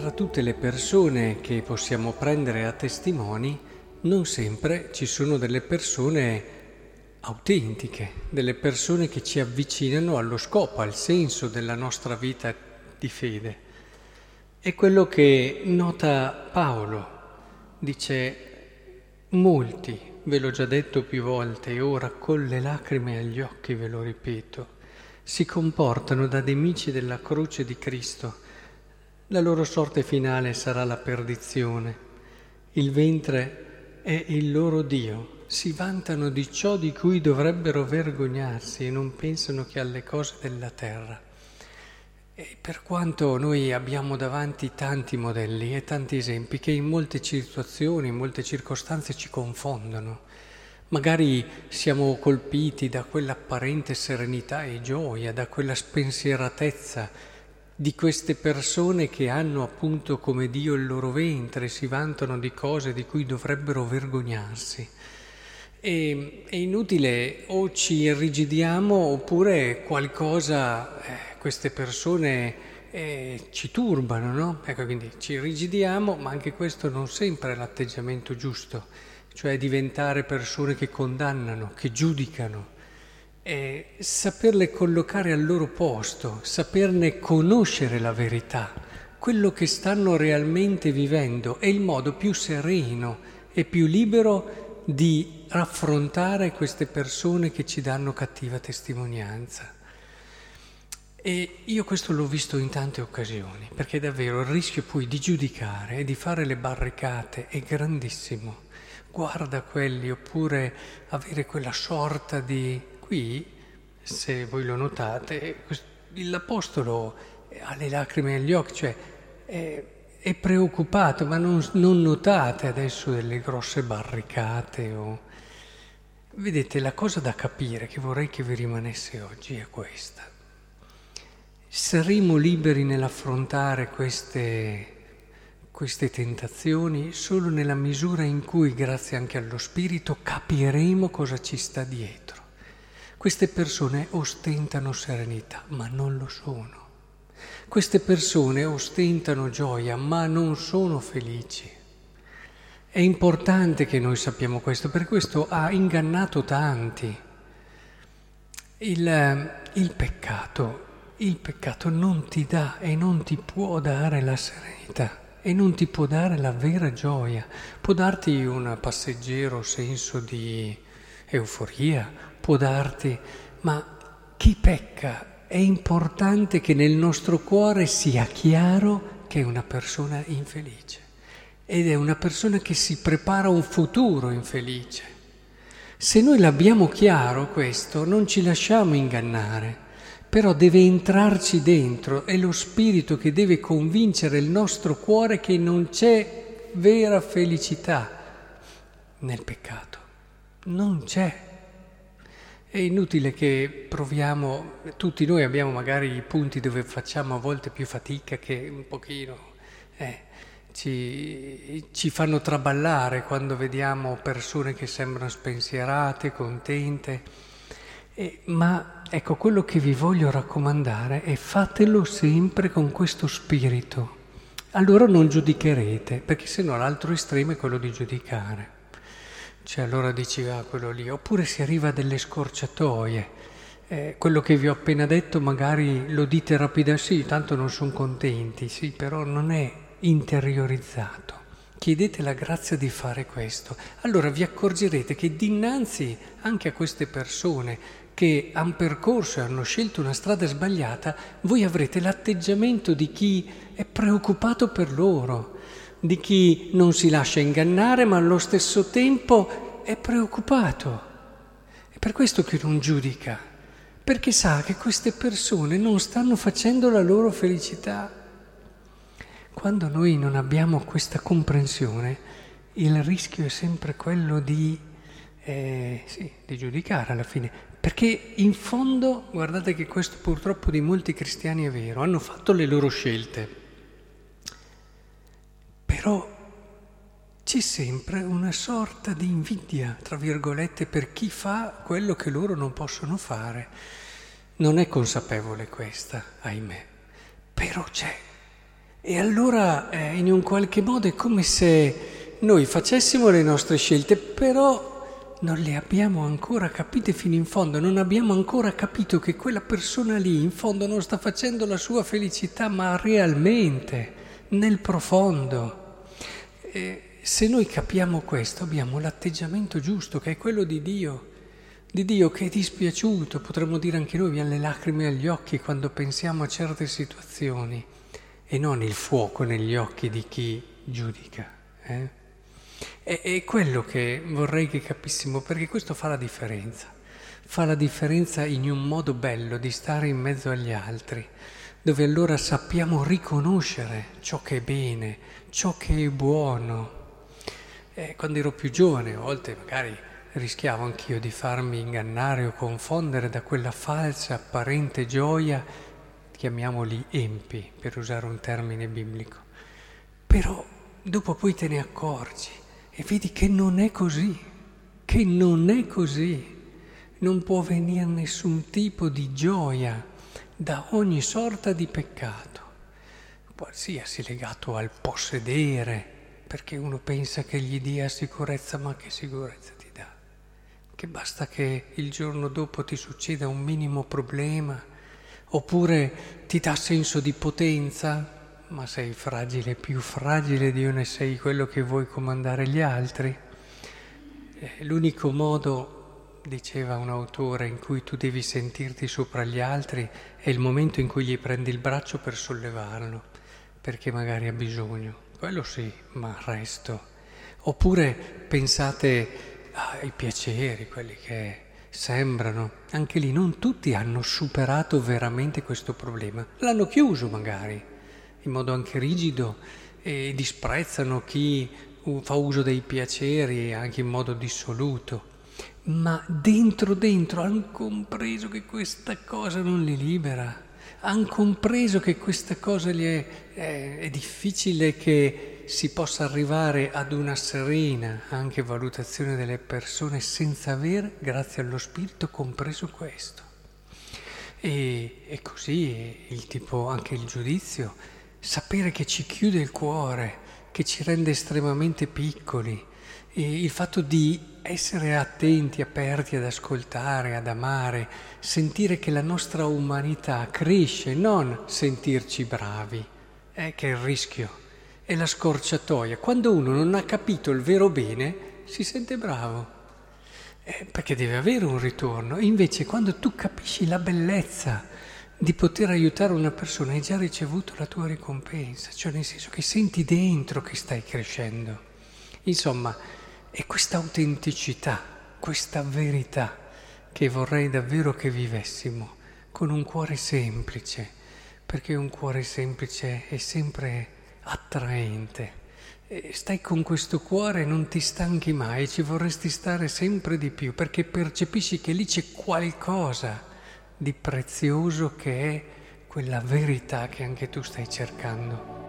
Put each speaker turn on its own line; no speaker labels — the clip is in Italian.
tra tutte le persone che possiamo prendere a testimoni, non sempre ci sono delle persone autentiche, delle persone che ci avvicinano allo scopo, al senso della nostra vita di fede. È quello che nota Paolo, dice molti, ve l'ho già detto più volte e ora con le lacrime agli occhi ve lo ripeto, si comportano da nemici della croce di Cristo la loro sorte finale sarà la perdizione. Il ventre è il loro Dio. Si vantano di ciò di cui dovrebbero vergognarsi e non pensano che alle cose della terra. E per quanto noi abbiamo davanti tanti modelli e tanti esempi che in molte situazioni, in molte circostanze ci confondono, magari siamo colpiti da quell'apparente serenità e gioia, da quella spensieratezza di queste persone che hanno appunto come Dio il loro ventre, si vantano di cose di cui dovrebbero vergognarsi. E, è inutile o ci irrigidiamo oppure qualcosa, eh, queste persone eh, ci turbano, no? Ecco, quindi ci irrigidiamo, ma anche questo non sempre è l'atteggiamento giusto, cioè diventare persone che condannano, che giudicano è saperle collocare al loro posto, saperne conoscere la verità, quello che stanno realmente vivendo è il modo più sereno e più libero di raffrontare queste persone che ci danno cattiva testimonianza. E io questo l'ho visto in tante occasioni, perché davvero il rischio poi di giudicare e di fare le barricate è grandissimo. Guarda quelli, oppure avere quella sorta di qui, se voi lo notate, l'Apostolo ha le lacrime agli occhi, cioè è, è preoccupato, ma non, non, notate adesso delle grosse barricate. O... Vedete, la cosa da capire che vorrei che vi rimanesse oggi è questa. Saremo liberi nell'affrontare queste, queste tentazioni solo nella misura in cui, grazie anche allo Spirito, capiremo cosa ci sta dietro. Queste persone ostentano serenità, ma non lo sono. Queste persone ostentano gioia, ma non sono felici. È importante che noi sappiamo questo, per questo ha ingannato tanti. Il, il peccato, il peccato non ti dà e non ti può dare la serenità e non ti può dare la vera gioia. Può darti un passeggero senso di euforia, può darti, ma chi pecca è importante che nel nostro cuore sia chiaro che è una persona infelice ed è una persona che si prepara a un futuro infelice. Se noi l'abbiamo chiaro questo, non ci lasciamo ingannare, però deve entrarci dentro, è lo spirito che deve convincere il nostro cuore che non c'è vera felicità nel peccato. Non c'è. È inutile che proviamo, tutti noi abbiamo magari i punti dove facciamo a volte più fatica che un pochino eh, ci, ci, fanno traballare quando vediamo persone che sembrano spensierate, contente. Eh, ma ecco, quello che vi voglio raccomandare è fatelo sempre con questo spirito. Allora non giudicherete, perché sennò l'altro estremo è quello di giudicare. Cioè allora dici ah, quello lì, oppure si arriva a delle scorciatoie. Eh, quello che vi ho appena detto magari lo dite rapidamente, sì, tanto non sono contenti, sì, però non è interiorizzato. Chiedete la grazia di fare questo. Allora vi accorgerete che dinanzi anche a queste persone che hanno percorso e hanno scelto una strada sbagliata, voi avrete l'atteggiamento di chi è preoccupato per loro, di chi non si lascia ingannare ma allo stesso tempo è preoccupato. È per questo che non giudica, perché sa che queste persone non stanno facendo la loro felicità. Quando noi non abbiamo questa comprensione, il rischio è sempre quello di, eh, sì, di giudicare alla fine, perché in fondo, guardate che questo purtroppo di molti cristiani è vero, hanno fatto le loro scelte però c'è sempre una sorta di invidia, tra virgolette, per chi fa quello che loro non possono fare. Non è consapevole questa, ahimè, però c'è. E allora eh, in un qualche modo è come se noi facessimo le nostre scelte, però non le abbiamo ancora capite fino in fondo, non abbiamo ancora capito che quella persona lì in fondo non sta facendo la sua felicità, ma realmente, nel profondo. E se noi capiamo questo, abbiamo l'atteggiamento giusto, che è quello di Dio, di Dio che è dispiaciuto, potremmo dire anche noi, abbiamo le lacrime agli occhi quando pensiamo a certe situazioni e non il fuoco negli occhi di chi giudica. Eh? È, è quello che vorrei che capissimo, perché questo fa la differenza. Fa la differenza in un modo bello di stare in mezzo agli altri, dove allora sappiamo riconoscere ciò che è bene, ciò che è buono. Eh, quando ero più giovane, a volte magari rischiavo anch'io di farmi ingannare o confondere da quella falsa apparente gioia chiamiamoli empi, per usare un termine biblico. Però dopo poi te ne accorgi e vedi che non è così, che non è così. Non può venire nessun tipo di gioia da ogni sorta di peccato, qualsiasi legato al possedere, perché uno pensa che gli dia sicurezza, ma che sicurezza ti dà? Che basta che il giorno dopo ti succeda un minimo problema Oppure ti dà senso di potenza, ma sei fragile, più fragile di uno e sei quello che vuoi comandare gli altri. Eh, l'unico modo, diceva un autore, in cui tu devi sentirti sopra gli altri è il momento in cui gli prendi il braccio per sollevarlo, perché magari ha bisogno. Quello sì, ma il resto. Oppure pensate ai piaceri, quelli che sembrano. Anche lì non tutti hanno superato veramente questo problema. L'hanno chiuso magari, in modo anche rigido, e disprezzano chi fa uso dei piaceri anche in modo dissoluto. Ma dentro dentro hanno compreso che questa cosa non li libera, hanno compreso che questa cosa gli è, è, è difficile che si possa arrivare ad una serena anche valutazione delle persone senza aver, grazie allo Spirito, compreso questo. E, e così il tipo, anche il giudizio, sapere che ci chiude il cuore, che ci rende estremamente piccoli, e il fatto di essere attenti, aperti ad ascoltare, ad amare, sentire che la nostra umanità cresce, non sentirci bravi, è che è il rischio è la scorciatoia. Quando uno non ha capito il vero bene, si sente bravo, eh, perché deve avere un ritorno. invece quando tu capisci la bellezza di poter aiutare una persona, hai già ricevuto la tua ricompensa, cioè nel senso che senti dentro che stai crescendo. Insomma, è questa autenticità, questa verità che vorrei davvero che vivessimo con un cuore semplice, perché un cuore semplice è sempre attraente. Stai con questo cuore, non ti stanchi mai, ci vorresti stare sempre di più, perché percepisci che lì c'è qualcosa di prezioso che è quella verità che anche tu stai cercando.